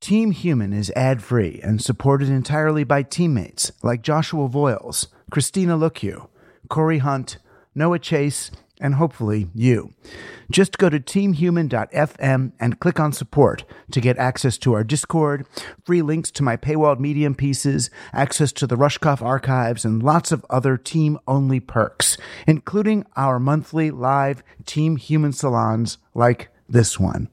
Team Human is ad free and supported entirely by teammates like Joshua Voiles, Christina Luciu, Corey Hunt, Noah Chase, and hopefully you. Just go to teamhuman.fm and click on support to get access to our Discord, free links to my paywalled Medium pieces, access to the Rushkoff archives, and lots of other team only perks, including our monthly live Team Human salons like this one.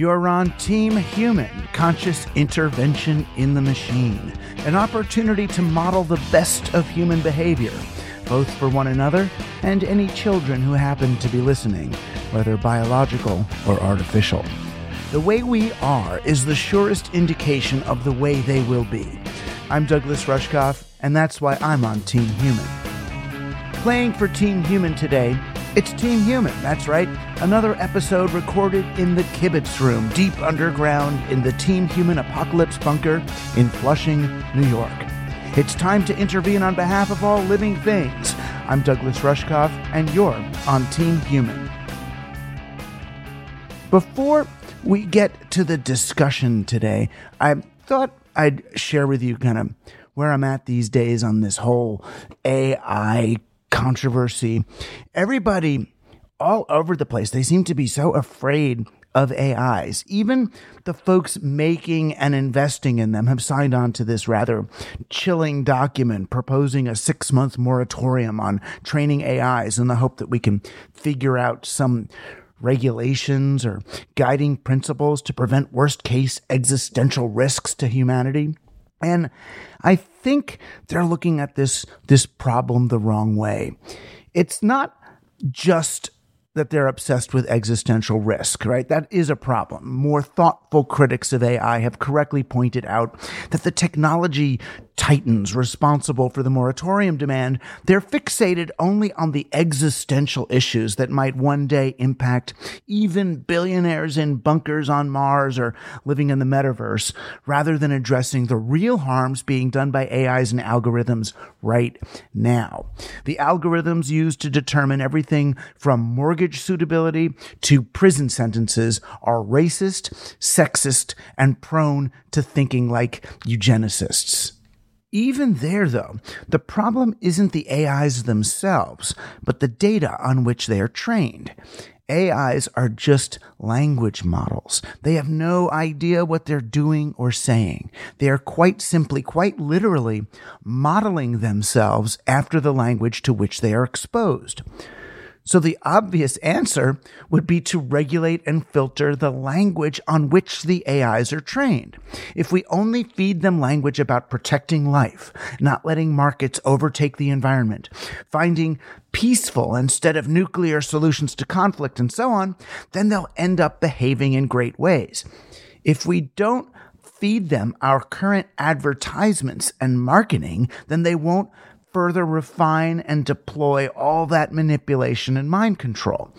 You're on Team Human Conscious Intervention in the Machine, an opportunity to model the best of human behavior, both for one another and any children who happen to be listening, whether biological or artificial. The way we are is the surest indication of the way they will be. I'm Douglas Rushkoff, and that's why I'm on Team Human. Playing for Team Human today it's Team Human, that's right. Another episode recorded in the Kibitz Room, deep underground in the Team Human Apocalypse Bunker in Flushing, New York. It's time to intervene on behalf of all living things. I'm Douglas Rushkoff, and you're on Team Human. Before we get to the discussion today, I thought I'd share with you kind of where I'm at these days on this whole AI controversy. Everybody all over the place, they seem to be so afraid of AIs. Even the folks making and investing in them have signed on to this rather chilling document proposing a six month moratorium on training AIs in the hope that we can figure out some regulations or guiding principles to prevent worst case existential risks to humanity. And I think they're looking at this, this problem the wrong way. It's not just that they're obsessed with existential risk, right? That is a problem. More thoughtful critics of AI have correctly pointed out that the technology titans responsible for the moratorium demand, they're fixated only on the existential issues that might one day impact even billionaires in bunkers on Mars or living in the metaverse, rather than addressing the real harms being done by AIs and algorithms right now. The algorithms used to determine everything from mortgage suitability to prison sentences are racist, sexist, and prone to thinking like eugenicists. Even there, though, the problem isn't the AIs themselves, but the data on which they are trained. AIs are just language models. They have no idea what they're doing or saying. They are quite simply, quite literally, modeling themselves after the language to which they are exposed. So the obvious answer would be to regulate and filter the language on which the AIs are trained. If we only feed them language about protecting life, not letting markets overtake the environment, finding peaceful instead of nuclear solutions to conflict and so on, then they'll end up behaving in great ways. If we don't feed them our current advertisements and marketing, then they won't further refine and deploy all that manipulation and mind control.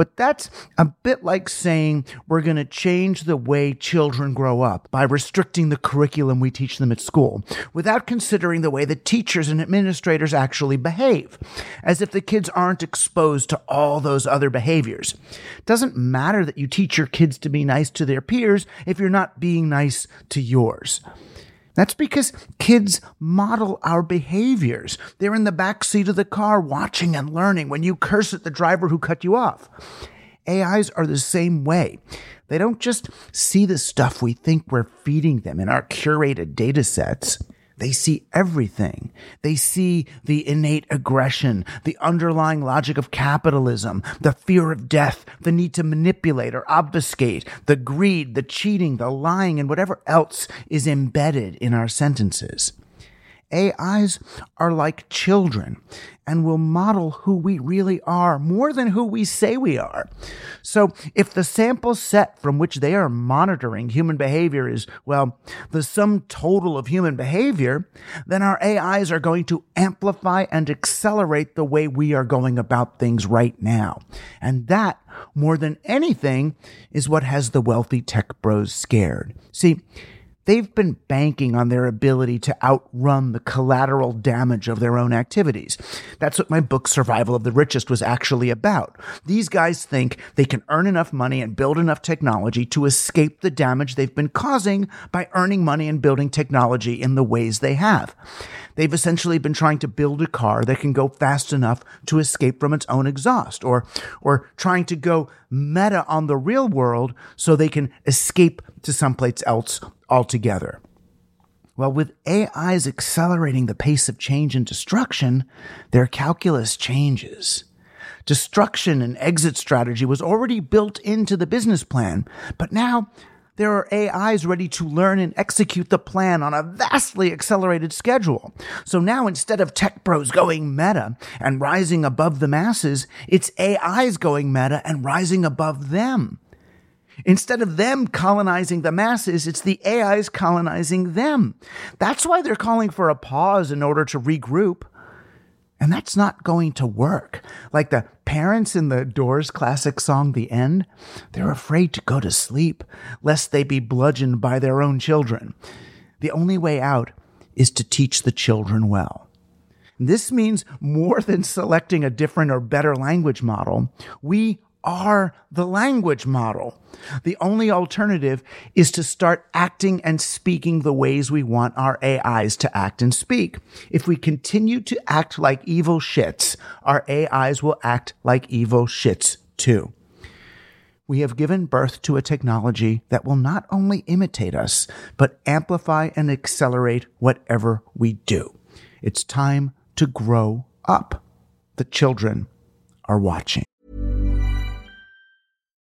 But that's a bit like saying we're going to change the way children grow up by restricting the curriculum we teach them at school without considering the way the teachers and administrators actually behave, as if the kids aren't exposed to all those other behaviors. It doesn't matter that you teach your kids to be nice to their peers if you're not being nice to yours. That's because kids model our behaviors. They're in the back seat of the car watching and learning when you curse at the driver who cut you off. AIs are the same way. They don't just see the stuff we think we're feeding them in our curated data sets. They see everything. They see the innate aggression, the underlying logic of capitalism, the fear of death, the need to manipulate or obfuscate, the greed, the cheating, the lying, and whatever else is embedded in our sentences. AIs are like children and will model who we really are more than who we say we are. So if the sample set from which they are monitoring human behavior is, well, the sum total of human behavior, then our AIs are going to amplify and accelerate the way we are going about things right now. And that, more than anything, is what has the wealthy tech bros scared. See, They've been banking on their ability to outrun the collateral damage of their own activities. That's what my book Survival of the Richest was actually about. These guys think they can earn enough money and build enough technology to escape the damage they've been causing by earning money and building technology in the ways they have. They've essentially been trying to build a car that can go fast enough to escape from its own exhaust or, or trying to go meta on the real world so they can escape to someplace else altogether. Well, with AIs accelerating the pace of change and destruction, their calculus changes. Destruction and exit strategy was already built into the business plan, but now there are AIs ready to learn and execute the plan on a vastly accelerated schedule. So now instead of tech bros going meta and rising above the masses, it's AIs going meta and rising above them. Instead of them colonizing the masses, it's the AIs colonizing them. That's why they're calling for a pause in order to regroup. And that's not going to work. Like the parents in the Doors classic song, The End, they're afraid to go to sleep lest they be bludgeoned by their own children. The only way out is to teach the children well. This means more than selecting a different or better language model. We are the language model. The only alternative is to start acting and speaking the ways we want our AIs to act and speak. If we continue to act like evil shits, our AIs will act like evil shits too. We have given birth to a technology that will not only imitate us, but amplify and accelerate whatever we do. It's time to grow up. The children are watching.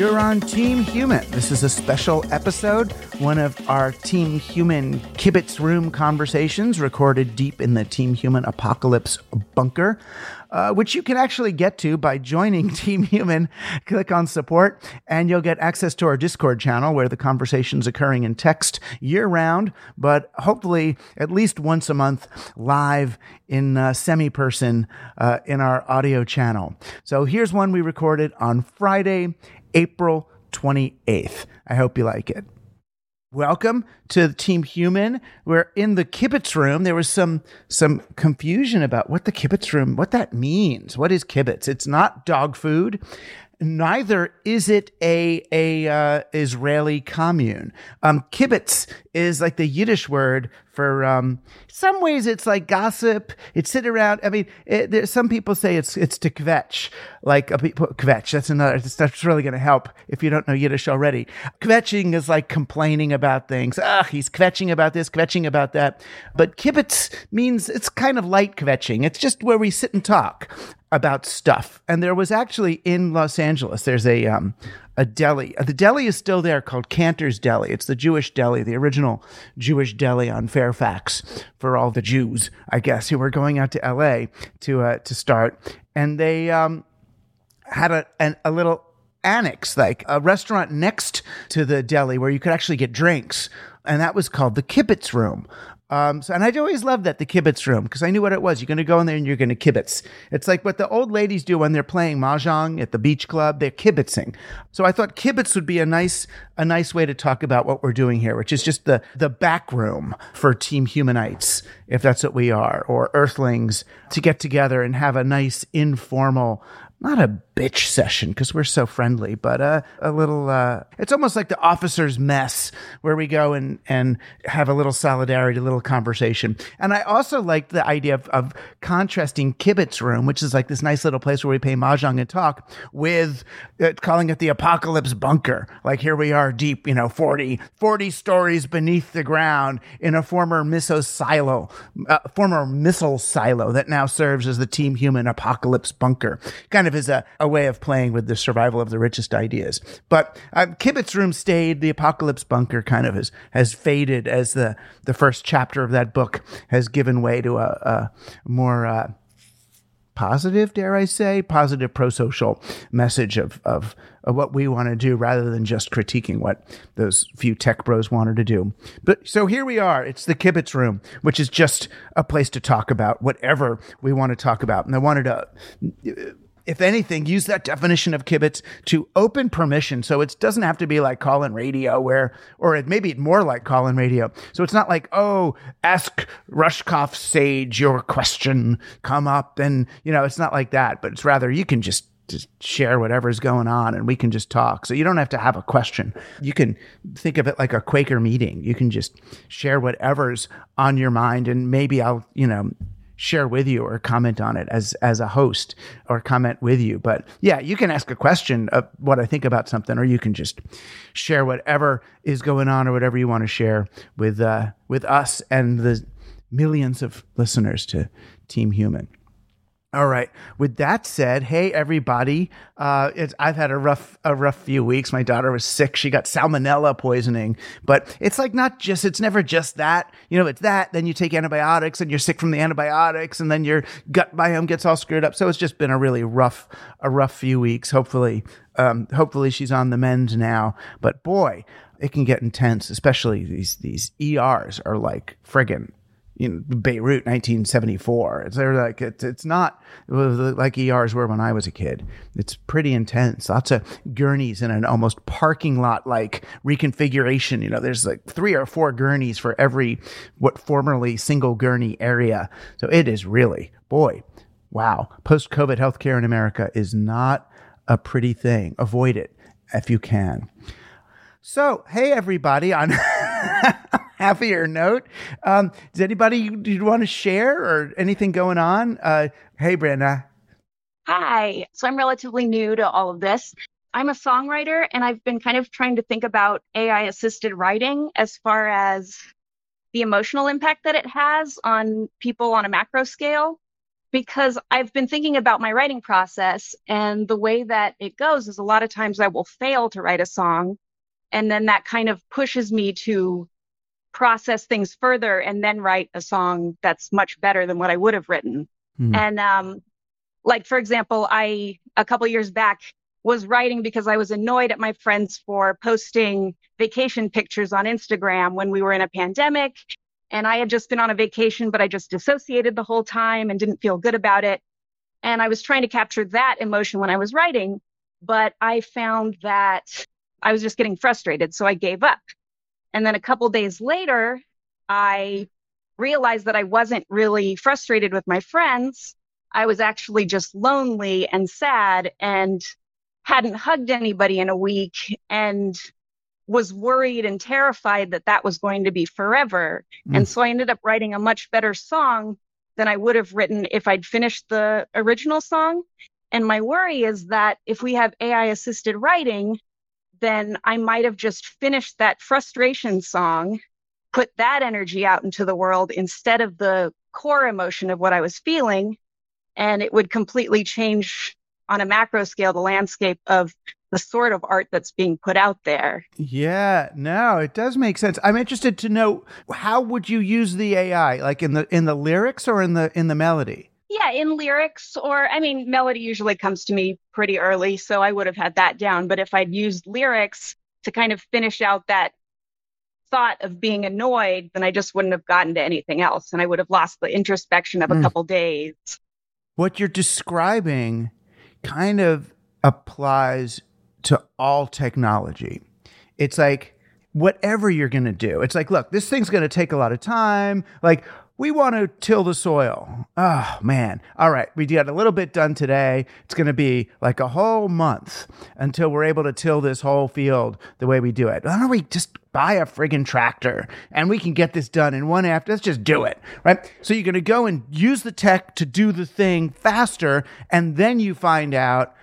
You're on Team Human. This is a special episode, one of our Team Human Kibitz Room conversations recorded deep in the Team Human Apocalypse bunker. Uh, which you can actually get to by joining Team Human. Click on support, and you'll get access to our Discord channel where the conversation's occurring in text year round, but hopefully at least once a month live in uh, semi person uh, in our audio channel. So here's one we recorded on Friday, April 28th. I hope you like it. Welcome to Team Human. We're in the kibitz room. There was some some confusion about what the kibitz room, what that means. What is kibitz? It's not dog food neither is it a a uh, Israeli commune. Um, kibitz is like the Yiddish word for. Um, some ways it's like gossip. It's sit around. I mean, it, there, some people say it's it's to kvetch, like a kvetch. That's another. That's really going to help if you don't know Yiddish already. Kvetching is like complaining about things. Ah, he's kvetching about this, kvetching about that. But kibitz means it's kind of light kvetching. It's just where we sit and talk about stuff. And there was actually in Los Angeles, there's a um, a deli. The deli is still there called Canter's Deli. It's the Jewish deli, the original Jewish deli on Fairfax for all the Jews, I guess, who were going out to L.A. to uh, to start. And they um, had a an, a little annex, like a restaurant next to the deli where you could actually get drinks. And that was called the Kibitz Room. Um, so, and I'd always loved that the kibitz room because I knew what it was. You're going to go in there and you're going to kibitz. It's like what the old ladies do when they're playing mahjong at the beach club. They're kibitzing. So I thought kibitz would be a nice, a nice way to talk about what we're doing here, which is just the the back room for Team Humanites, if that's what we are, or Earthlings, to get together and have a nice informal not a bitch session because we're so friendly, but uh, a little. Uh, it's almost like the officer's mess where we go and and have a little solidarity, a little conversation. And I also like the idea of, of contrasting Kibitz Room, which is like this nice little place where we play mahjong and talk, with uh, calling it the Apocalypse Bunker. Like here we are, deep, you know, 40, 40 stories beneath the ground in a former missile silo, uh, former missile silo that now serves as the Team Human Apocalypse Bunker. Kind of as a, a way of playing with the survival of the richest ideas. But uh, Kibitz Room stayed. The Apocalypse Bunker kind of has, has faded as the, the first chapter of that book has given way to a, a more uh, positive, dare I say, positive pro social message of, of, of what we want to do rather than just critiquing what those few tech bros wanted to do. But so here we are. It's the Kibitz Room, which is just a place to talk about whatever we want to talk about. And I wanted to if anything, use that definition of kibitz to open permission. So it doesn't have to be like call-in radio where, or it maybe more like call-in radio. So it's not like, oh, ask Rushkoff Sage your question, come up. And, you know, it's not like that, but it's rather you can just just share whatever's going on and we can just talk. So you don't have to have a question. You can think of it like a Quaker meeting. You can just share whatever's on your mind and maybe I'll, you know, share with you or comment on it as as a host or comment with you. But yeah you can ask a question of what i think about something or you can just share whatever is going on or whatever you want to share with uh with us and the millions of listeners to team human all right. With that said, hey everybody, uh, I've had a rough a rough few weeks. My daughter was sick; she got salmonella poisoning. But it's like not just it's never just that. You know, it's that. Then you take antibiotics, and you're sick from the antibiotics, and then your gut biome gets all screwed up. So it's just been a really rough a rough few weeks. Hopefully, um, hopefully she's on the mend now. But boy, it can get intense, especially these these ERs are like friggin' you know, Beirut, 1974. It's they're like it's it's not like ERs were when I was a kid. It's pretty intense. Lots of gurneys in an almost parking lot like reconfiguration. You know, there's like three or four gurneys for every what formerly single gurney area. So it is really boy, wow. Post COVID healthcare in America is not a pretty thing. Avoid it if you can. So, hey everybody, on happier note, um, does anybody you want to share or anything going on? Uh, hey, Brenda. Hi. So I'm relatively new to all of this. I'm a songwriter, and I've been kind of trying to think about AI assisted writing as far as the emotional impact that it has on people on a macro scale. because I've been thinking about my writing process and the way that it goes is a lot of times I will fail to write a song and then that kind of pushes me to process things further and then write a song that's much better than what I would have written. Mm. And um like for example, I a couple years back was writing because I was annoyed at my friends for posting vacation pictures on Instagram when we were in a pandemic and I had just been on a vacation, but I just dissociated the whole time and didn't feel good about it. And I was trying to capture that emotion when I was writing, but I found that I was just getting frustrated. So I gave up. And then a couple days later, I realized that I wasn't really frustrated with my friends. I was actually just lonely and sad and hadn't hugged anybody in a week and was worried and terrified that that was going to be forever. Mm. And so I ended up writing a much better song than I would have written if I'd finished the original song. And my worry is that if we have AI assisted writing, then I might have just finished that frustration song, put that energy out into the world instead of the core emotion of what I was feeling. And it would completely change on a macro scale the landscape of the sort of art that's being put out there. Yeah, no, it does make sense. I'm interested to know how would you use the AI, like in the in the lyrics or in the in the melody? Yeah, in lyrics or I mean melody usually comes to me pretty early, so I would have had that down, but if I'd used lyrics to kind of finish out that thought of being annoyed, then I just wouldn't have gotten to anything else and I would have lost the introspection of a mm. couple days. What you're describing kind of applies to all technology. It's like whatever you're going to do. It's like, look, this thing's going to take a lot of time. Like, we want to till the soil. Oh, man. All right. We got a little bit done today. It's going to be like a whole month until we're able to till this whole field the way we do it. Why don't we just buy a friggin' tractor and we can get this done in one after? Let's just do it. Right. So you're going to go and use the tech to do the thing faster. And then you find out,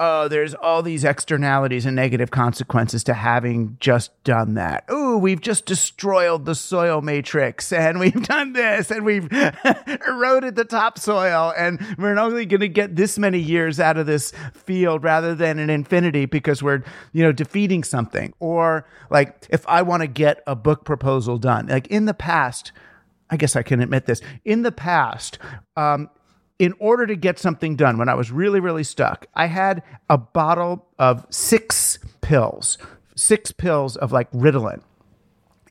oh, there's all these externalities and negative consequences to having just done that. Oh, we've just destroyed the soil matrix and we've done this and we've eroded the topsoil and we're only going to get this many years out of this field rather than an infinity because we're, you know, defeating something. Or like if I want to get a book proposal done, like in the past, I guess I can admit this. In the past, um, in order to get something done, when I was really, really stuck, I had a bottle of six pills, six pills of like Ritalin.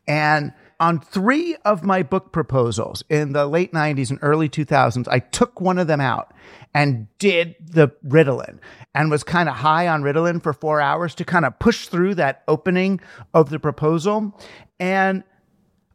And on three of my book proposals in the late 90s and early 2000s, I took one of them out and did the Ritalin and was kind of high on Ritalin for four hours to kind of push through that opening of the proposal. And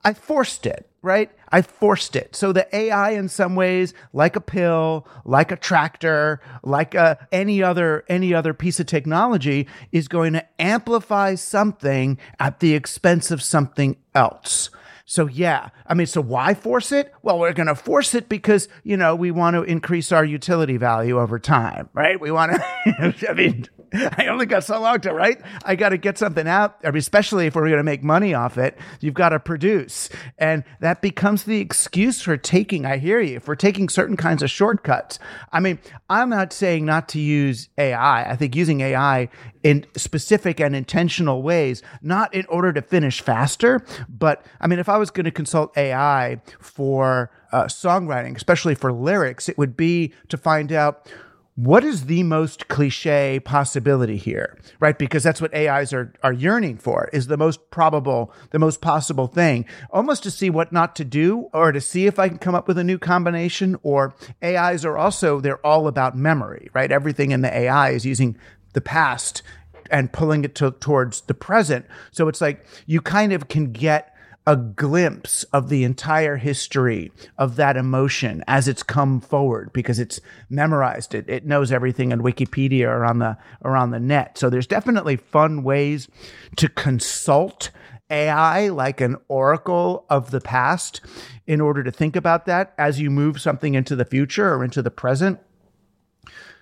I forced it right? I forced it. So the AI in some ways, like a pill, like a tractor, like a, any other any other piece of technology is going to amplify something at the expense of something else. So yeah, I mean, so why force it? Well, we're going to force it because, you know, we want to increase our utility value over time, right? We want to, I mean, I only got so long to write. I got to get something out, especially if we're going to make money off it. You've got to produce. And that becomes the excuse for taking, I hear you, for taking certain kinds of shortcuts. I mean, I'm not saying not to use AI. I think using AI in specific and intentional ways, not in order to finish faster, but I mean, if I was going to consult AI for uh, songwriting, especially for lyrics, it would be to find out what is the most cliche possibility here, right? Because that's what AIs are, are yearning for is the most probable, the most possible thing, almost to see what not to do or to see if I can come up with a new combination. Or AIs are also, they're all about memory, right? Everything in the AI is using the past and pulling it to, towards the present. So it's like you kind of can get a glimpse of the entire history of that emotion as it's come forward because it's memorized it. It knows everything in Wikipedia or on the or on the net. So there's definitely fun ways to consult AI like an oracle of the past in order to think about that as you move something into the future or into the present.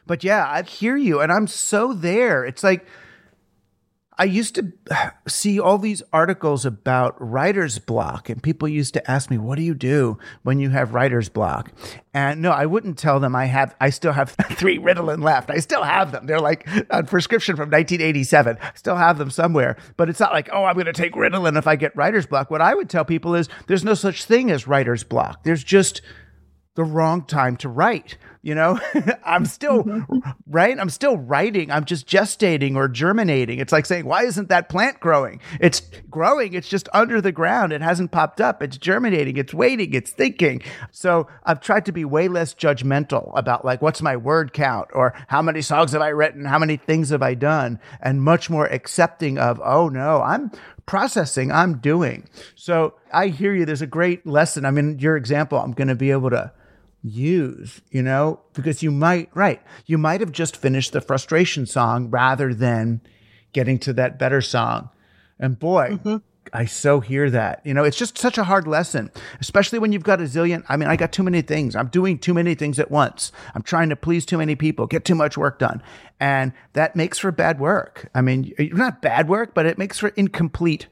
But yeah, I hear you and I'm so there. It's like I used to see all these articles about writer's block, and people used to ask me, "What do you do when you have writer's block?" And no, I wouldn't tell them I have. I still have three Ritalin left. I still have them. They're like a prescription from 1987. I still have them somewhere. But it's not like, oh, I'm going to take Ritalin if I get writer's block. What I would tell people is, there's no such thing as writer's block. There's just the wrong time to write. You know, I'm still mm-hmm. right. I'm still writing. I'm just gestating or germinating. It's like saying, why isn't that plant growing? It's growing. It's just under the ground. It hasn't popped up. It's germinating. It's waiting. It's thinking. So I've tried to be way less judgmental about like, what's my word count or how many songs have I written? How many things have I done? And much more accepting of, oh no, I'm processing. I'm doing. So I hear you. There's a great lesson. I mean, your example, I'm going to be able to use, you know, because you might, right, you might have just finished the frustration song rather than getting to that better song. And boy, mm-hmm. I so hear that. You know, it's just such a hard lesson, especially when you've got a zillion. I mean, I got too many things. I'm doing too many things at once. I'm trying to please too many people, get too much work done. And that makes for bad work. I mean, not bad work, but it makes for incomplete,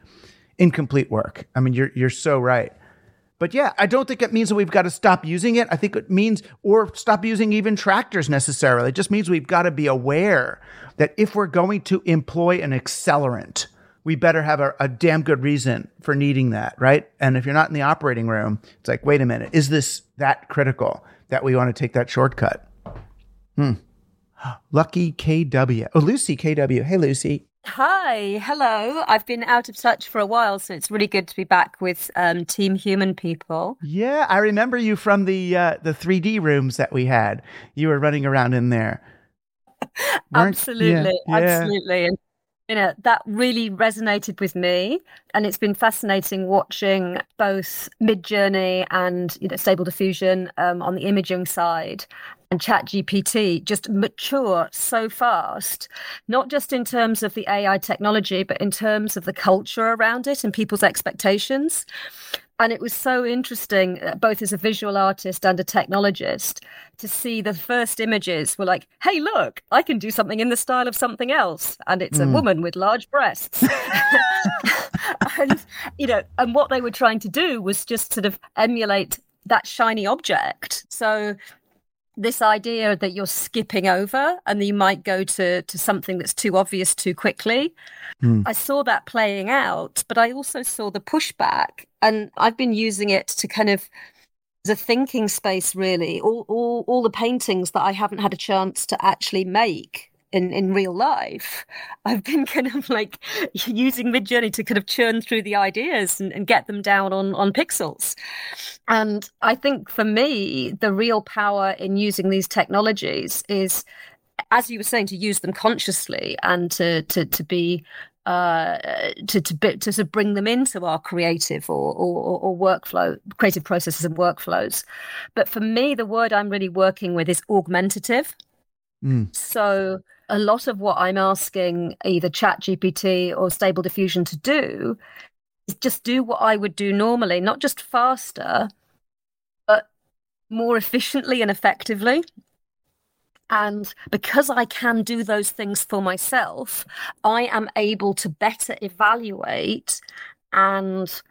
incomplete work. I mean, you're, you're so right. But yeah, I don't think it means that we've got to stop using it. I think it means, or stop using even tractors necessarily. It just means we've got to be aware that if we're going to employ an accelerant, we better have a, a, damn good reason for needing that, right? And if you're not in the operating room, it's like, wait a minute, is this that critical that we want to take that shortcut? Hmm. Lucky KW. Oh, Lucy KW. Hey, Lucy. Hi, hello. I've been out of touch for a while, so it's really good to be back with um, Team Human People. Yeah, I remember you from the uh, the 3D rooms that we had. You were running around in there. absolutely, yeah, absolutely. And you know that really resonated with me and it's been fascinating watching both midjourney and you know stable diffusion um, on the imaging side and chat gpt just mature so fast not just in terms of the ai technology but in terms of the culture around it and people's expectations and it was so interesting, uh, both as a visual artist and a technologist, to see the first images were like, hey, look, I can do something in the style of something else. And it's mm. a woman with large breasts. and, you know, and what they were trying to do was just sort of emulate that shiny object. So this idea that you're skipping over and you might go to to something that's too obvious too quickly mm. i saw that playing out but i also saw the pushback and i've been using it to kind of the thinking space really all, all all the paintings that i haven't had a chance to actually make in in real life i've been kind of like using midjourney to kind of churn through the ideas and, and, get them down on on pixels and i think for me the real power in using these technologies is as you were saying to use them consciously and to to to be uh, to to to, to bring them into our creative or, or, or workflow, creative processes and workflows. But for me, the word I'm really working with is augmentative. Mm. So a lot of what I'm asking either Chat GPT or Stable Diffusion to do is just do what I would do normally, not just faster, but more efficiently and effectively. And because I can do those things for myself, I am able to better evaluate and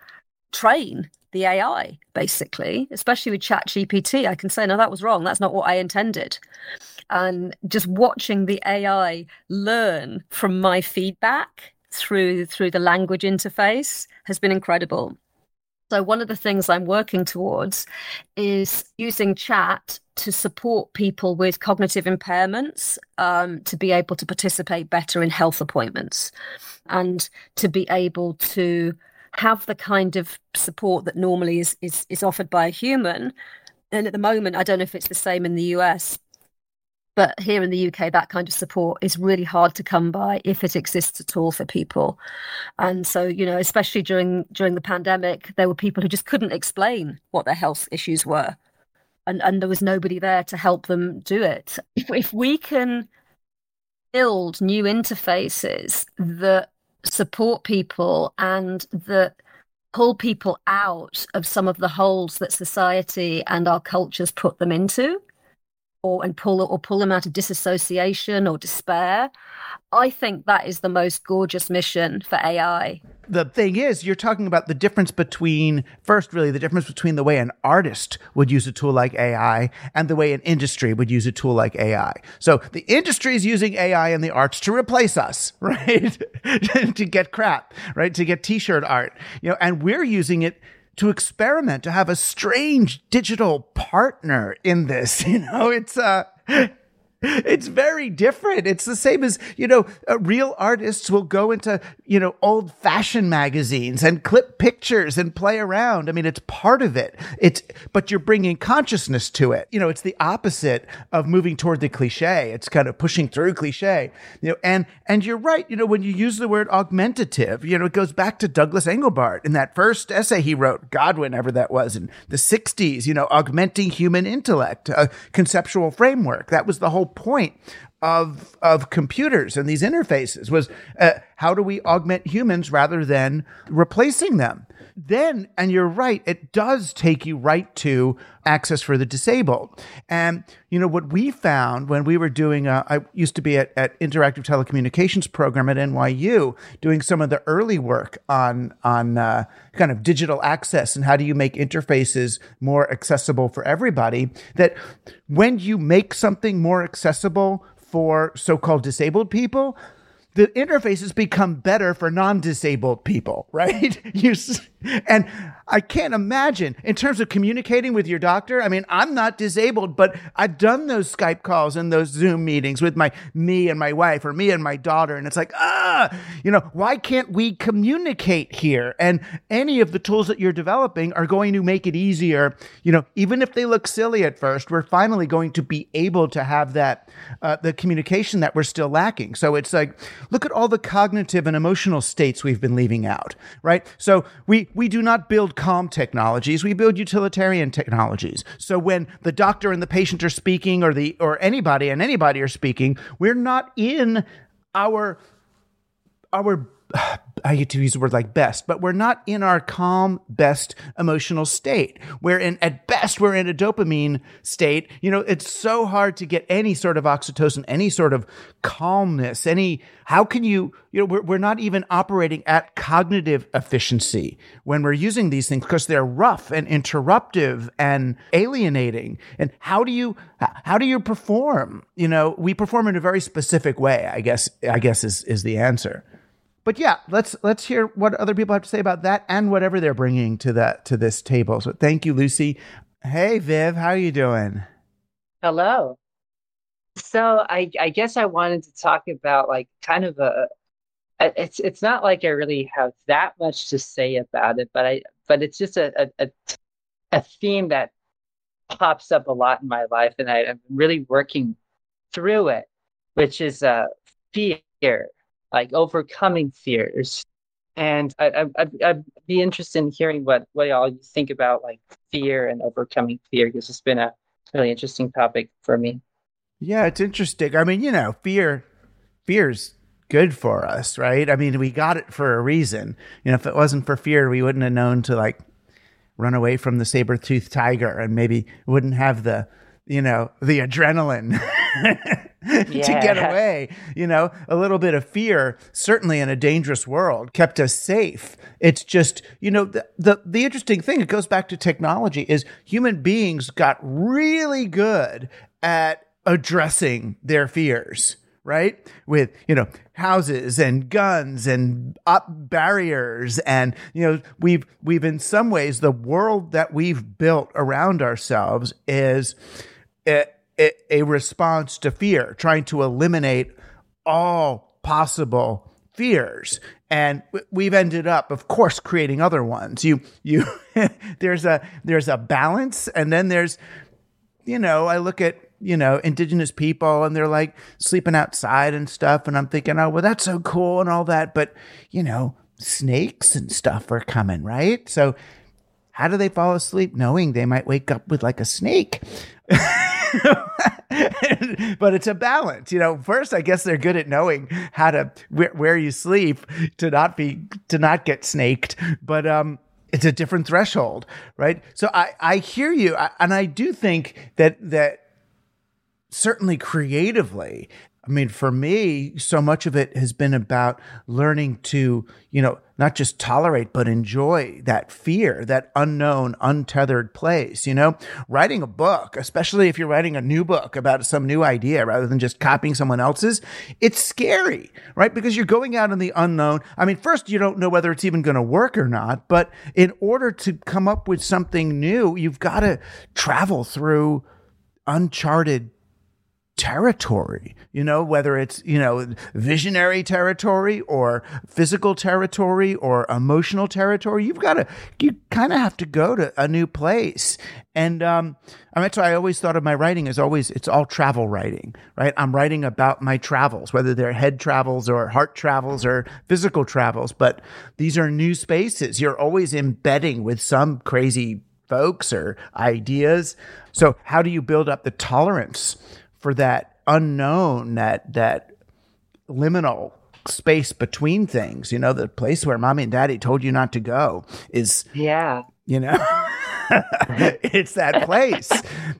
train the AI, basically, especially with ChatGPT. I can say, no, that was wrong. That's not what I intended and just watching the AI learn from my feedback through through the language interface has been incredible. So one of the things I'm working towards is using chat to support people with cognitive impairments um, to be able to participate better in health appointments and to be able to have the kind of support that normally is, is, is offered by a human. And at the moment, I don't know if it's the same in the US, but here in the UK, that kind of support is really hard to come by if it exists at all for people. And so, you know, especially during during the pandemic, there were people who just couldn't explain what their health issues were. And, and there was nobody there to help them do it. If, if we can build new interfaces that support people and that pull people out of some of the holes that society and our cultures put them into, or and pull or pull them out of disassociation or despair. I think that is the most gorgeous mission for AI. The thing is, you're talking about the difference between, first, really, the difference between the way an artist would use a tool like AI and the way an industry would use a tool like AI. So the industry is using AI and the arts to replace us, right? to get crap, right? To get t shirt art, you know, and we're using it to experiment, to have a strange digital partner in this. You know, it's uh it's very different. It's the same as, you know, uh, real artists will go into, you know, old fashioned magazines and clip pictures and play around. I mean, it's part of it. It's, but you're bringing consciousness to it. You know, it's the opposite of moving toward the cliche. It's kind of pushing through cliche, you know, and, and you're right. You know, when you use the word augmentative, you know, it goes back to Douglas Engelbart in that first essay he wrote, Godwin, ever that was in the 60s, you know, augmenting human intellect, a conceptual framework. That was the whole point of of computers and these interfaces was uh, how do we augment humans rather than replacing them then and you're right it does take you right to access for the disabled. And you know what we found when we were doing uh, i used to be at, at interactive telecommunications program at nyu doing some of the early work on on uh, kind of digital access and how do you make interfaces more accessible for everybody that when you make something more accessible for so-called disabled people the interfaces become better for non-disabled people, right? you, and I can't imagine in terms of communicating with your doctor. I mean, I'm not disabled, but I've done those Skype calls and those Zoom meetings with my me and my wife or me and my daughter, and it's like, ah, you know, why can't we communicate here? And any of the tools that you're developing are going to make it easier. You know, even if they look silly at first, we're finally going to be able to have that uh, the communication that we're still lacking. So it's like, look at all the cognitive and emotional states we've been leaving out, right? So we we do not build calm technologies, we build utilitarian technologies. So when the doctor and the patient are speaking or the or anybody and anybody are speaking, we're not in our our I hate to use the word like best, but we're not in our calm, best emotional state. We're in, at best, we're in a dopamine state. You know, it's so hard to get any sort of oxytocin, any sort of calmness, any, how can you, you know, we're, we're not even operating at cognitive efficiency when we're using these things because they're rough and interruptive and alienating. And how do you, how do you perform? You know, we perform in a very specific way, I guess, I guess is, is the answer but yeah, let's let's hear what other people have to say about that and whatever they're bringing to that to this table. So thank you, Lucy. Hey, Viv, how are you doing? Hello. So I I guess I wanted to talk about like kind of a it's it's not like I really have that much to say about it, but I but it's just a a, a theme that pops up a lot in my life, and I, am really working through it, which is uh fear like overcoming fears. And I, I, I'd, be interested in hearing what, what y'all think about like fear and overcoming fear because it's been a really interesting topic for me. Yeah, it's interesting. I mean, you know, fear, fear's good for us, right? I mean, we got it for a reason. You know, if it wasn't for fear, we wouldn't have known to like run away from the saber-toothed tiger and maybe wouldn't have the, you know, the adrenaline to get away. You know, a little bit of fear, certainly in a dangerous world, kept us safe. It's just, you know, the, the, the interesting thing, it goes back to technology, is human beings got really good at addressing their fears right? With, you know, houses and guns and up barriers. And, you know, we've, we've in some ways, the world that we've built around ourselves is, it, a response to fear, trying to eliminate all possible fears. And we've ended up, of course, creating other ones. You, you, there's a, there's a balance. And then there's, you know, I look at, you know, indigenous people and they're like sleeping outside and stuff. And I'm thinking, oh, well, that's so cool and all that. But, you know, snakes and stuff are coming, right? So how do they fall asleep knowing they might wake up with like a snake? but it's a balance. You know, first, I guess they're good at knowing how to where, where you sleep to not be to not get snaked. But um, it's a different threshold, right? So I I hear you, I, and I do think that that certainly creatively. I mean, for me, so much of it has been about learning to, you know, not just tolerate, but enjoy that fear, that unknown, untethered place. You know, writing a book, especially if you're writing a new book about some new idea rather than just copying someone else's, it's scary, right? Because you're going out in the unknown. I mean, first, you don't know whether it's even going to work or not. But in order to come up with something new, you've got to travel through uncharted territory, you know, whether it's, you know, visionary territory or physical territory or emotional territory. You've got to, you kind of have to go to a new place. And um, I mean, that's why I always thought of my writing as always, it's all travel writing, right? I'm writing about my travels, whether they're head travels or heart travels or physical travels, but these are new spaces. You're always embedding with some crazy folks or ideas. So, how do you build up the tolerance for that unknown, that that liminal space between things. You know, the place where mommy and daddy told you not to go is yeah. You know. it's that place,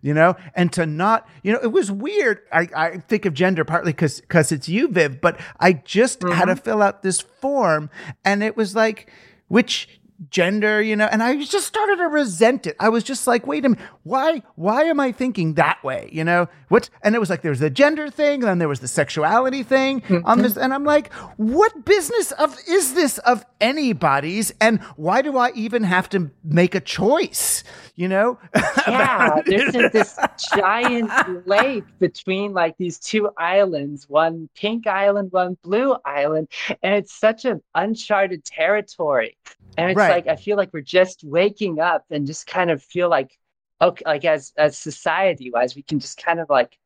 you know, and to not, you know, it was weird. I, I think of gender partly because because it's you, Viv, but I just mm-hmm. had to fill out this form, and it was like, which gender, you know, and I just started to resent it. I was just like, wait a minute, why, why am I thinking that way? You know, what? And it was like, there's the gender thing, then there was the sexuality thing mm-hmm. on this. And I'm like, what business of is this of anybody's? And why do I even have to make a choice? You know? Yeah, there's this giant lake between like these two islands, one pink island, one blue island. And it's such an uncharted territory and it's right. like i feel like we're just waking up and just kind of feel like okay like as as society wise we can just kind of like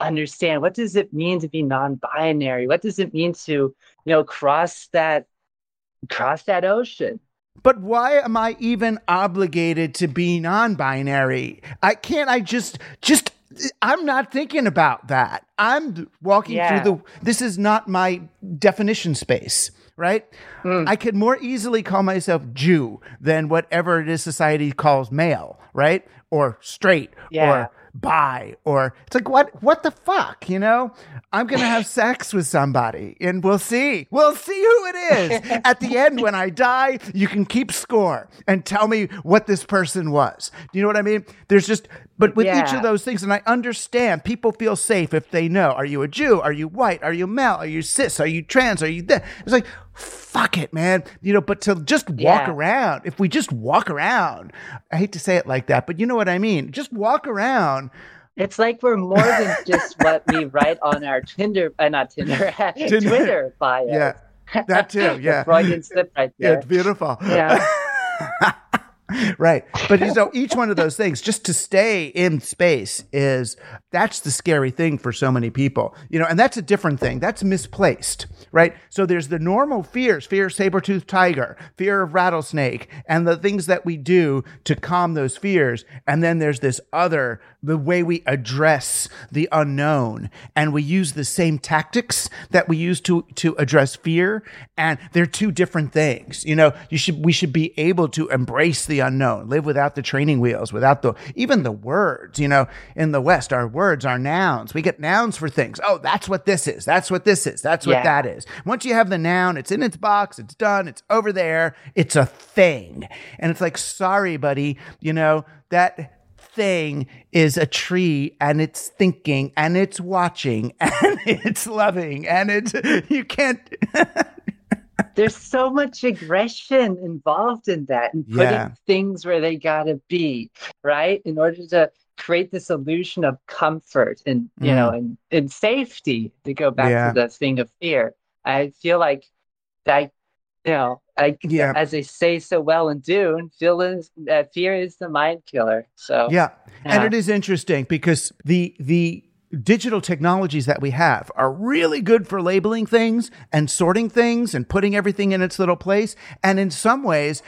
understand what does it mean to be non-binary what does it mean to you know cross that cross that ocean but why am i even obligated to be non-binary i can't i just just I'm not thinking about that. I'm walking yeah. through the this is not my definition space right? Mm. I could more easily call myself Jew than whatever it is society calls male, right? Or straight yeah. or bi or it's like what what the fuck, you know? I'm to have sex with somebody and we'll see. We'll see who it is. At the end when I die, you can keep score and tell me what this person was. Do you know what I mean? There's just but with yeah. each of those things, and I understand people feel safe if they know are you a Jew? Are you white? Are you male? Are you cis? Are you trans? Are you this? It's like, fuck it, man. You know, but to just walk yeah. around, if we just walk around, I hate to say it like that, but you know what I mean? Just walk around. It's like we're more than just what we write on our Tinder, uh, not Tinder, Tinder. Twitter bio. Yeah, that too. Yeah, Freudian slip right there. Yeah, it's beautiful. Yeah. right. But you know, each one of those things, just to stay in space, is that's the scary thing for so many people. You know, and that's a different thing. That's misplaced, right? So there's the normal fears, fear of saber-toothed tiger, fear of rattlesnake, and the things that we do to calm those fears. And then there's this other, the way we address the unknown. And we use the same tactics that we use to to address fear. And they're two different things. You know, you should we should be able to embrace the unknown, live without the training wheels, without the even the words. You know, in the West, our words are nouns. We get nouns for things. Oh, that's what this is. That's what this is. That's what yeah. that is. Once you have the noun, it's in its box. It's done. It's over there. It's a thing. And it's like, sorry, buddy. You know that thing is a tree and it's thinking and it's watching and it's loving and it's you can't there's so much aggression involved in that and putting yeah. things where they gotta be, right? In order to create this illusion of comfort and you mm. know and, and safety to go back yeah. to the thing of fear. I feel like that you know, I, yeah. as they say so well in Dune, feel is, uh, fear is the mind killer. So yeah. yeah, and it is interesting because the the digital technologies that we have are really good for labeling things and sorting things and putting everything in its little place. And in some ways,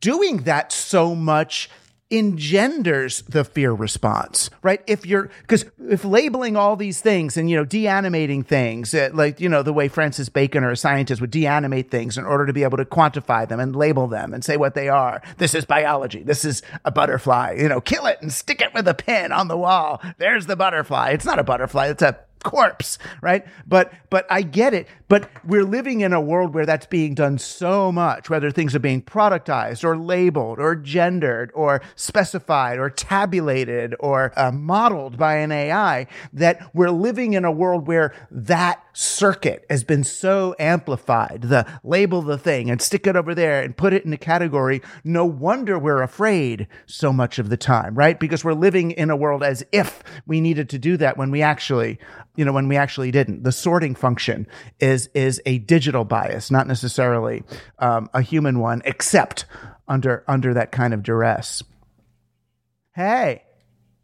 doing that so much engenders the fear response, right? If you're, because if labeling all these things and, you know, deanimating things, uh, like, you know, the way Francis Bacon or a scientist would deanimate things in order to be able to quantify them and label them and say what they are. This is biology. This is a butterfly, you know, kill it and stick it with a pin on the wall. There's the butterfly. It's not a butterfly. It's a corpse, right? But but I get it. But we're living in a world where that's being done so much, whether things are being productized or labeled or gendered or specified or tabulated or uh, modeled by an AI, that we're living in a world where that circuit has been so amplified. The label the thing and stick it over there and put it in a category. No wonder we're afraid so much of the time, right? Because we're living in a world as if we needed to do that when we actually you know, when we actually didn't. The sorting function is is a digital bias, not necessarily um, a human one, except under under that kind of duress. Hey.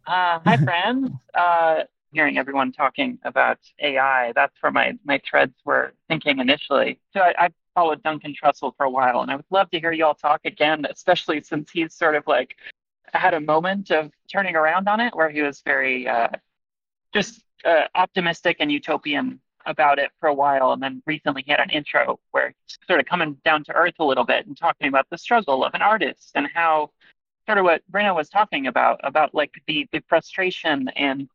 Uh, hi, friends. Uh, hearing everyone talking about AI, that's where my, my threads were thinking initially. So I, I followed Duncan Trussell for a while, and I would love to hear you all talk again, especially since he's sort of like had a moment of turning around on it where he was very uh, just uh, optimistic and utopian about it for a while, and then recently he had an intro where he's sort of coming down to earth a little bit and talking about the struggle of an artist and how sort of what Brenna was talking about about like the the frustration and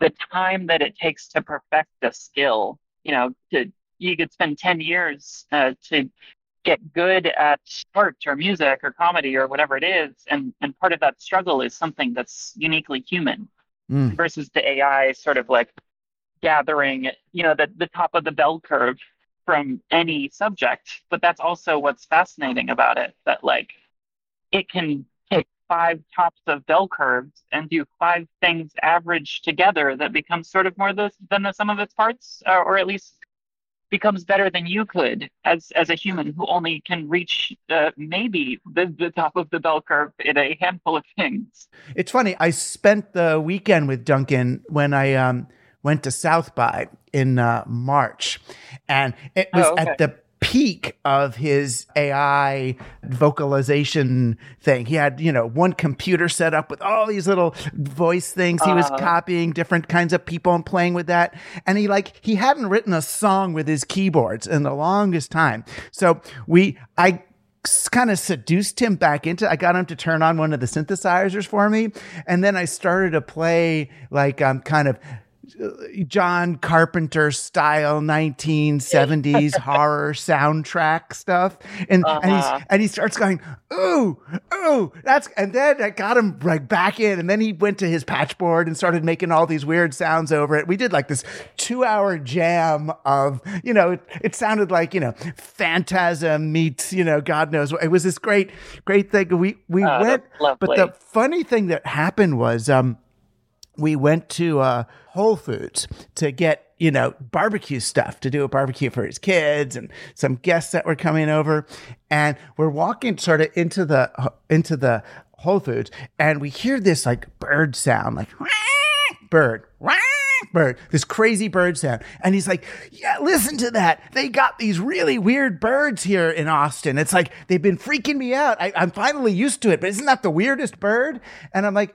the time that it takes to perfect a skill. You know, to you could spend ten years uh, to get good at art or music or comedy or whatever it is, and and part of that struggle is something that's uniquely human mm. versus the AI sort of like gathering, you know, the, the top of the bell curve from any subject. But that's also what's fascinating about it that like it can five tops of bell curves and do five things averaged together that becomes sort of more the, than the sum of its parts, or, or at least becomes better than you could as as a human who only can reach uh, maybe the, the top of the bell curve in a handful of things. It's funny. I spent the weekend with Duncan when I um, went to South by in uh, March, and it was oh, okay. at the peak of his AI vocalization thing. He had, you know, one computer set up with all these little voice things. He was uh, copying different kinds of people and playing with that. And he like, he hadn't written a song with his keyboards in the longest time. So we, I, kind of seduced him back into I got him to turn on one of the synthesizers for me and then I started to play like um kind of John Carpenter style 1970s horror soundtrack stuff. And, uh-huh. and he's, and he starts going, Ooh, ooh, that's, and then I got him like back in. And then he went to his patchboard and started making all these weird sounds over it. We did like this two hour jam of, you know, it, it sounded like, you know, Phantasm meets, you know, God knows what. It was this great, great thing. We, we uh, went, but the funny thing that happened was, um, we went to uh, Whole Foods to get you know barbecue stuff to do a barbecue for his kids and some guests that were coming over, and we're walking sort of into the into the Whole Foods, and we hear this like bird sound, like bird. Bird, this crazy bird sound. And he's like, Yeah, listen to that. They got these really weird birds here in Austin. It's like they've been freaking me out. I, I'm finally used to it, but isn't that the weirdest bird? And I'm like,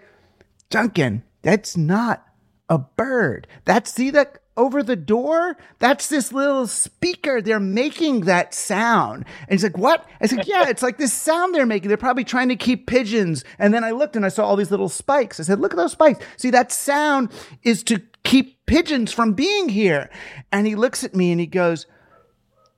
Duncan, that's not a bird. That's see that over the door? That's this little speaker. They're making that sound. And he's like, What? I said, Yeah, it's like this sound they're making. They're probably trying to keep pigeons. And then I looked and I saw all these little spikes. I said, Look at those spikes. See, that sound is to keep pigeons from being here. And he looks at me and he goes,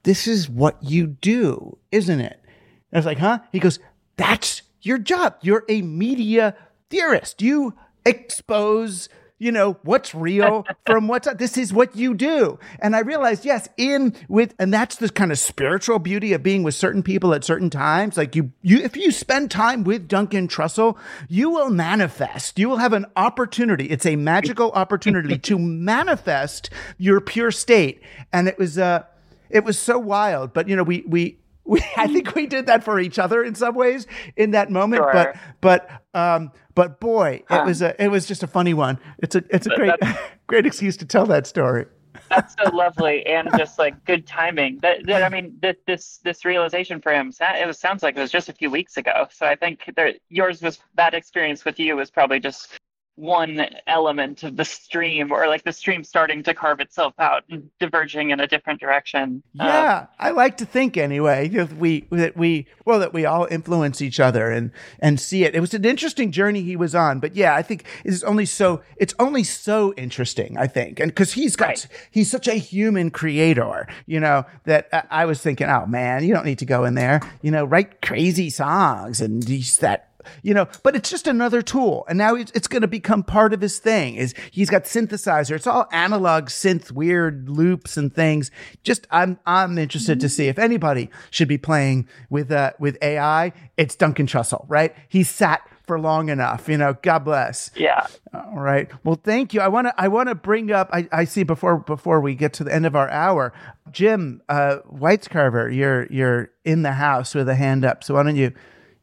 This is what you do, isn't it? And I was like, Huh? He goes, That's your job. You're a media theorist. You expose you know what's real from what's this is what you do. And i realized yes in with and that's the kind of spiritual beauty of being with certain people at certain times. Like you you if you spend time with duncan trussell you will manifest. You will have an opportunity. It's a magical opportunity to manifest your pure state. And it was uh it was so wild. But you know we we we, I think we did that for each other in some ways in that moment, sure. but but um, but boy, it was a it was just a funny one. It's a it's a great great excuse to tell that story. that's so lovely and just like good timing. That, that I mean, that this this realization for him, it was, sounds like it was just a few weeks ago. So I think there, yours was that experience with you was probably just one element of the stream or like the stream starting to carve itself out and diverging in a different direction. Yeah um, i like to think anyway that we that we well that we all influence each other and and see it. It was an interesting journey he was on but yeah i think it's only so it's only so interesting i think. And because he's got right. he's such a human creator you know that I, I was thinking oh man you don't need to go in there you know write crazy songs and that you know, but it's just another tool. And now it's, it's going to become part of his thing is he's got synthesizer. It's all analog synth, weird loops and things. Just, I'm, I'm interested to see if anybody should be playing with, uh, with AI. It's Duncan Trussell, right? He sat for long enough, you know, God bless. Yeah. All right. Well, thank you. I want to, I want to bring up, I, I see before, before we get to the end of our hour, Jim, uh, Weitzcarver, you're, you're in the house with a hand up. So why don't you,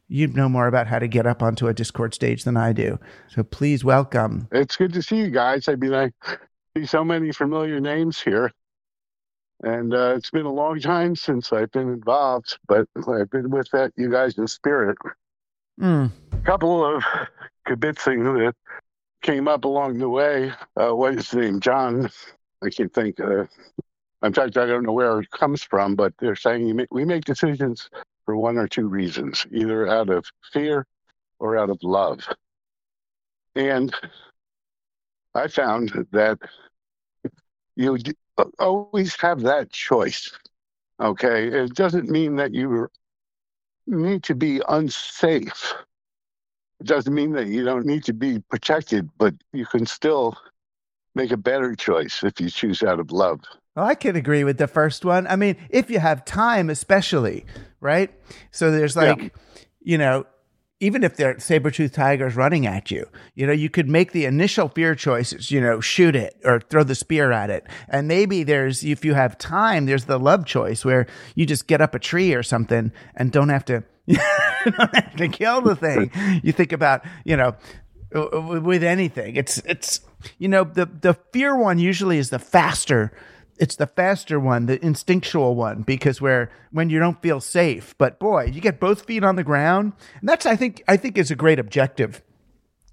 you know more about how to get up onto a Discord stage than I do. So please welcome. It's good to see you guys. I mean, I see so many familiar names here. And uh, it's been a long time since I've been involved, but I've been with that you guys in spirit. Mm. A couple of kibitzing that came up along the way. Uh, what is his name? John. I can't think. Uh, in fact, I don't know where it comes from, but they're saying we make decisions for one or two reasons either out of fear or out of love. And I found that you always have that choice. Okay. It doesn't mean that you need to be unsafe. It doesn't mean that you don't need to be protected, but you can still make a better choice if you choose out of love. Well, I can agree with the first one. I mean, if you have time, especially, right? So there's like, yeah. you know, even if they're saber-toothed tigers running at you, you know, you could make the initial fear choices, you know, shoot it or throw the spear at it. And maybe there's, if you have time, there's the love choice where you just get up a tree or something and don't have to, don't have to kill the thing. You think about, you know, Uh, uh, with anything, it's, it's, you know, the, the fear one usually is the faster it's the faster one, the instinctual one, because where when you don't feel safe. But boy, you get both feet on the ground, and that's I think I think is a great objective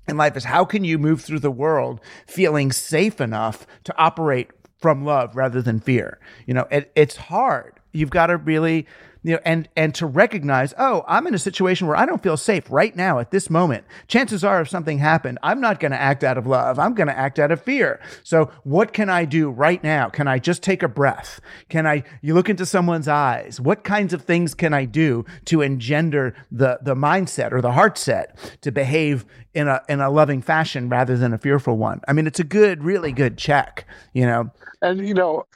in life is how can you move through the world feeling safe enough to operate from love rather than fear. You know, it, it's hard. You've got to really you know, and and to recognize, oh, I'm in a situation where I don't feel safe right now at this moment. Chances are, if something happened, I'm not going to act out of love. I'm going to act out of fear. So, what can I do right now? Can I just take a breath? Can I? You look into someone's eyes. What kinds of things can I do to engender the the mindset or the heart set to behave in a in a loving fashion rather than a fearful one? I mean, it's a good, really good check. You know, and you know,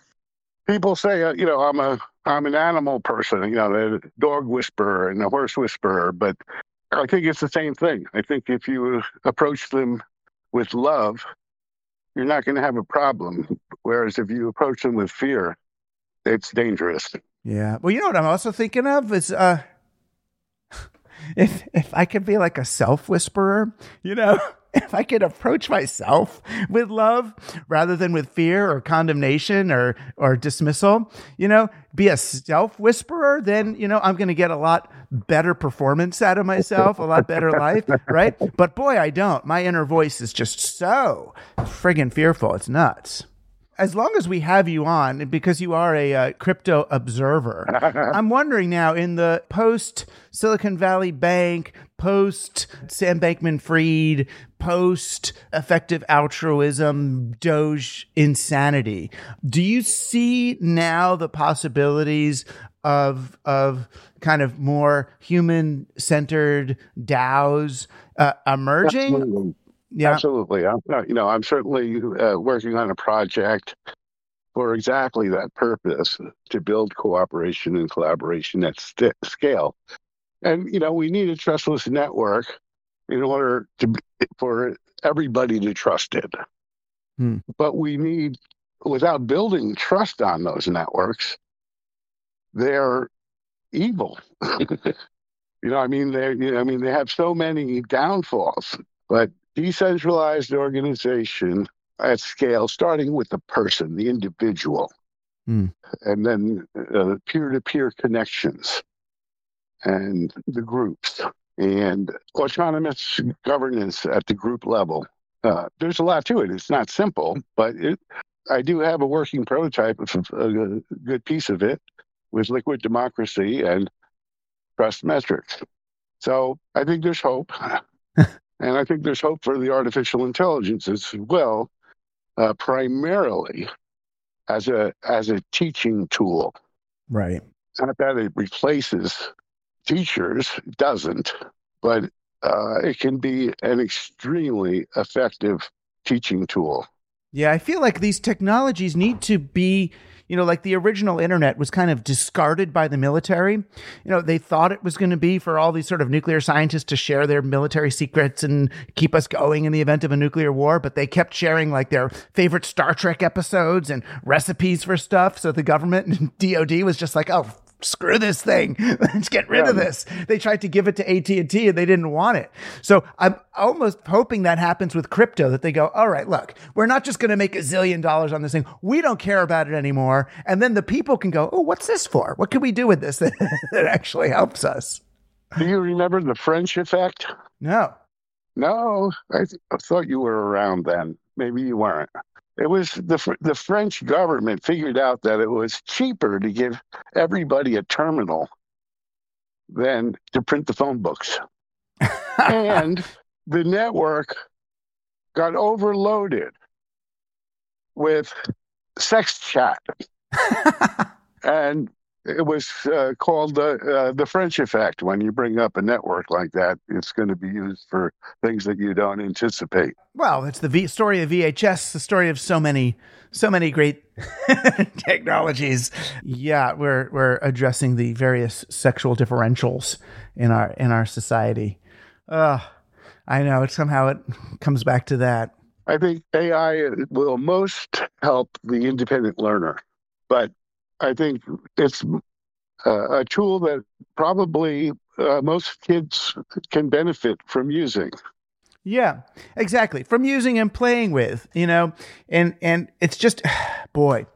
people say, uh, you know, I'm a I'm an animal person, you know, the dog whisperer and the horse whisperer, but I think it's the same thing. I think if you approach them with love, you're not going to have a problem. Whereas if you approach them with fear, it's dangerous. Yeah. Well, you know what I'm also thinking of is uh if if I could be like a self whisperer, you know, if I could approach myself with love rather than with fear or condemnation or or dismissal, you know, be a self whisperer, then you know I'm going to get a lot better performance out of myself, a lot better life, right? But boy, I don't. My inner voice is just so friggin' fearful. It's nuts as long as we have you on, because you are a uh, crypto observer, I'm wondering now in the post Silicon Valley Bank, post Sam Bankman Fried, post effective altruism, Doge insanity, do you see now the possibilities of of kind of more human centered DAOs uh, emerging? Absolutely. Yeah, absolutely. I'm, uh, you know, I'm certainly uh, working on a project for exactly that purpose to build cooperation and collaboration at st- scale. And you know, we need a trustless network in order to for everybody to trust it. Hmm. But we need, without building trust on those networks, they're evil. you know, I mean, they, you know, I mean, they have so many downfalls. But decentralized organization at scale, starting with the person, the individual, Mm. and then uh, peer-to-peer connections and the groups and autonomous governance at the group level. Uh, there's a lot to it. It's not simple, but it, I do have a working prototype of a good piece of it with liquid democracy and trust metrics. So I think there's hope. and I think there's hope for the artificial intelligence as well, uh, primarily as a as a teaching tool. Right. Not that it replaces teachers, it doesn't, but uh, it can be an extremely effective teaching tool. Yeah, I feel like these technologies need to be, you know, like the original internet was kind of discarded by the military. You know, they thought it was going to be for all these sort of nuclear scientists to share their military secrets and keep us going in the event of a nuclear war, but they kept sharing like their favorite Star Trek episodes and recipes for stuff. So the government and DoD was just like, oh, screw this thing. Let's get rid of this. They tried to give it to at&t and they didn't want it. So i'm almost hoping that happens with crypto that they go all right look we're not just going to make a zillion dollars on this thing. We don't care about it anymore. And then the people can go oh what's this for? What can we do with this that, that actually helps us? Do you remember the French effect? no. No, I, th- I thought you were around then. Maybe you weren't. It was the the French government figured out that it was cheaper to give everybody a terminal than to print the phone books, and the network got overloaded with sex chat, and it was uh, called the uh, the French effect. When you bring up a network like that, it's going to be used for things that you don't anticipate. well it's the v- story of vhs the story of so many so many great technologies yeah we're we're addressing the various sexual differentials in our in our society uh i know it somehow it comes back to that I think AI will most help the independent learner, but I think it's uh, a tool that probably uh, most kids can benefit from using. Yeah, exactly. From using and playing with, you know, and and it's just, boy,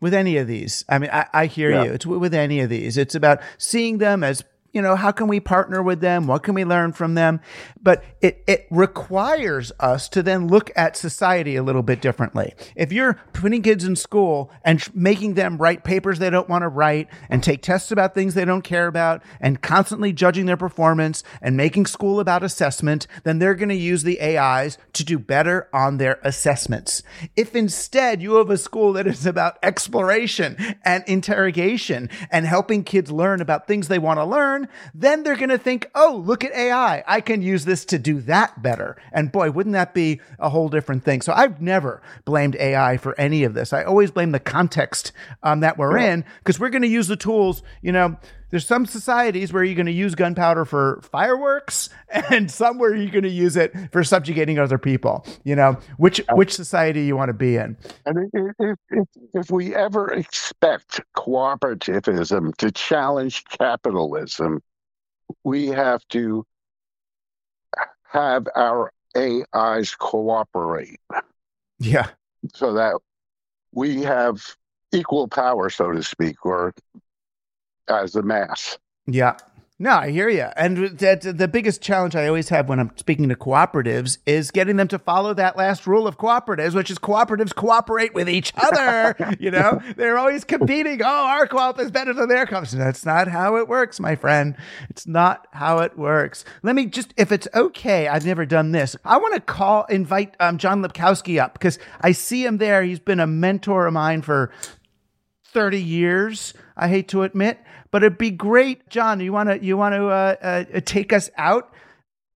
with any of these. I mean, I, I hear Yeah. you. It's with any of these. It's about seeing them as you know, how can we partner with them? What can we learn from them? But it it requires us to then look at society a little bit differently. If you're putting kids in school and making them write papers they don't want to write and take tests about things they don't care about and constantly judging their performance and making school about assessment, then they're going to use the AIs to do better on their assessments. If instead you have a school that is about exploration and interrogation and helping kids learn about things they want to learn, then they're going to think, oh, look at AI. I can use this to do that better. And boy, wouldn't that be a whole different thing? So I've never blamed AI for any of this. I always blame the context um, that we're in because we're going to use the tools, you know. There's some societies where you're going to use gunpowder for fireworks, and some where you're going to use it for subjugating other people. You know, which which society you want to be in? And if, if, if, if we ever expect cooperativism to challenge capitalism, we have to have our AIs cooperate Yeah, so that we have equal power, so to speak, or as a mass. Yeah. No, I hear you. And that the biggest challenge I always have when I'm speaking to cooperatives is getting them to follow that last rule of cooperatives, which is cooperatives cooperate with each other. you know, they're always competing. Oh, our co-op is better than their co-op. That's not how it works, my friend. It's not how it works. Let me just, if it's okay, I've never done this. I want to call, invite um, John Lipkowski up because I see him there. He's been a mentor of mine for 30 years i hate to admit but it'd be great john you want to you want to uh, uh, take us out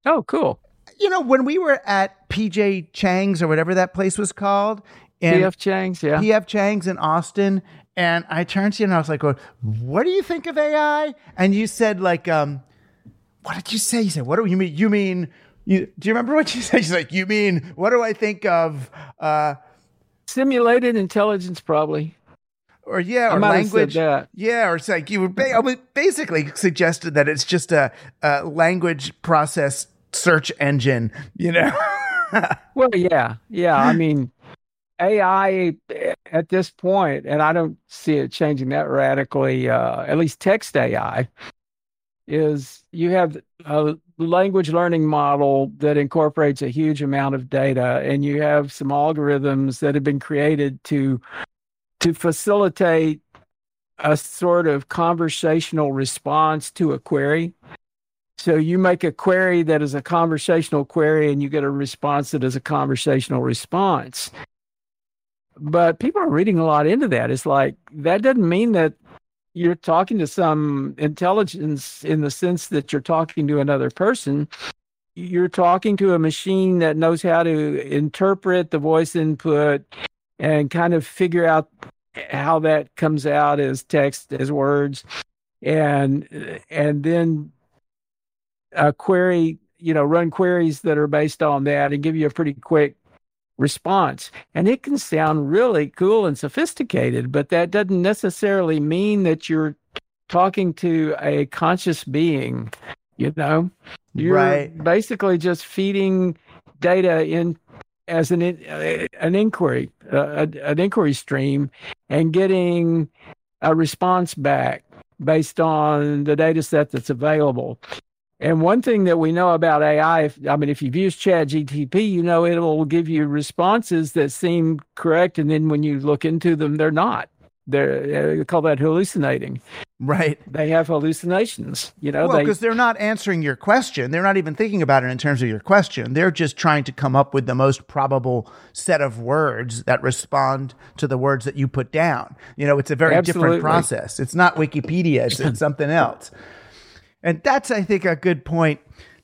Oh, cool. you know when we were at pj chang's or whatever that place was called and PF Chang's, yeah. pf chang's in austin and i turned to you and i was like well, what do you think of ai and you said like um what did you say you said what do you mean you mean you do you remember what you said she's like you mean what do i think of uh Simulated intelligence, probably. Or yeah, or might have said language. that. Yeah, or it's like you were ba- basically suggested that it's just a, a language process search engine. You know, Well, yeah, yeah. I mean, AI at this point, and I don't see it changing that radically, uh, at least text AI, is you have a language learning model that incorporates a huge amount of data, and you have some algorithms that have been created to to facilitate a sort of conversational response to a query. So you make a query that is a conversational query and you get a response that is a conversational response. But people are reading a lot into that. It's like that doesn't mean that you're talking to some intelligence in the sense that you're talking to another person. You're talking to a machine that knows how to interpret the voice input and kind of figure out how that comes out as text as words. And and then a query you know run queries that are based on that and give you a pretty quick response. And it can sound really cool and sophisticated but that doesn't necessarily mean that you're talking to a conscious being you know? You're Right. basically just feeding data in as an uh, an inquiry, uh, an inquiry stream, and getting a response back based on the data set that's available. And one thing that we know about AI, if, I mean, if you've used Chat GTP, you know it will give you responses that seem correct, and then when you look into them, they're not. They're uh, they call that hallucinating. Right. They have hallucinations. You know, well, they because they're not answering your question. They're not even thinking about it in terms of your question. They're just trying to come up with the most probable set of words that respond to the words that you put down. You know, it's a very Absolutely. different process. It's not Wikipedia, it's, it's something else. And that's, I think, a good point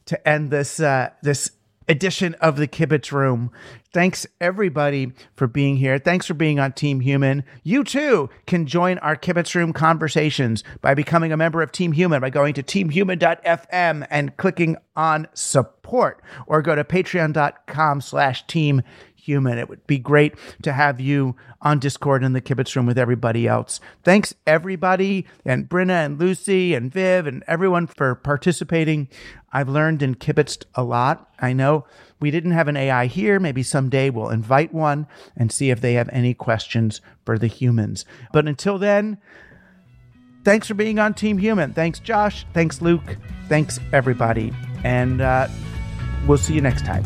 to end this uh, this edition of the Kibitz Room. Thanks everybody for being here. Thanks for being on Team Human. You too can join our Kibitz Room conversations by becoming a member of Team Human by going to teamhuman.fm and clicking on support or go to patreon.com slash team human. It would be great to have you on Discord in the Kibitz room with everybody else. Thanks everybody and Brenna and Lucy and Viv and everyone for participating. I've learned and kibitzed a lot. I know we didn't have an AI here. Maybe someday we'll invite one and see if they have any questions for the humans. But until then, thanks for being on Team Human. Thanks, Josh. Thanks, Luke. Thanks, everybody. And uh, we'll see you next time.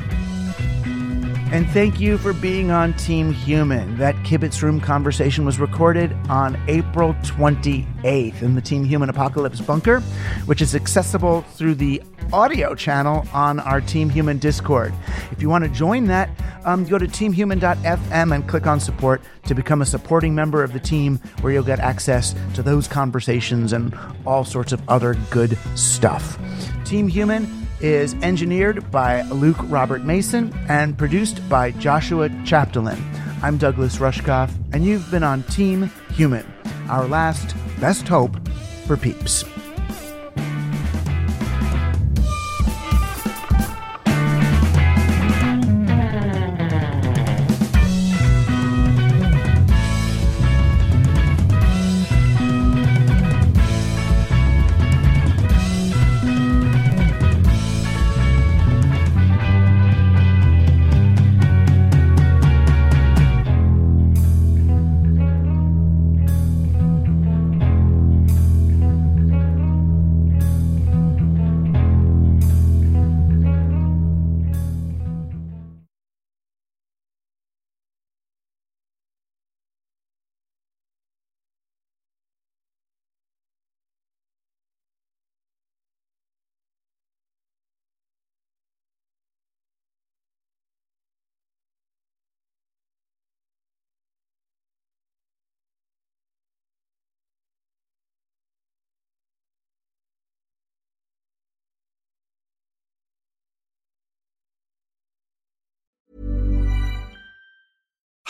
And thank you for being on Team Human. That Kibitz Room conversation was recorded on April 28th in the Team Human Apocalypse Bunker, which is accessible through the audio channel on our Team Human Discord. If you want to join that, um, go to teamhuman.fm and click on support to become a supporting member of the team, where you'll get access to those conversations and all sorts of other good stuff. Team Human is engineered by Luke Robert Mason and produced by Joshua Chapdelaine. I'm Douglas Rushkoff, and you've been on Team Human, our last best hope for peeps.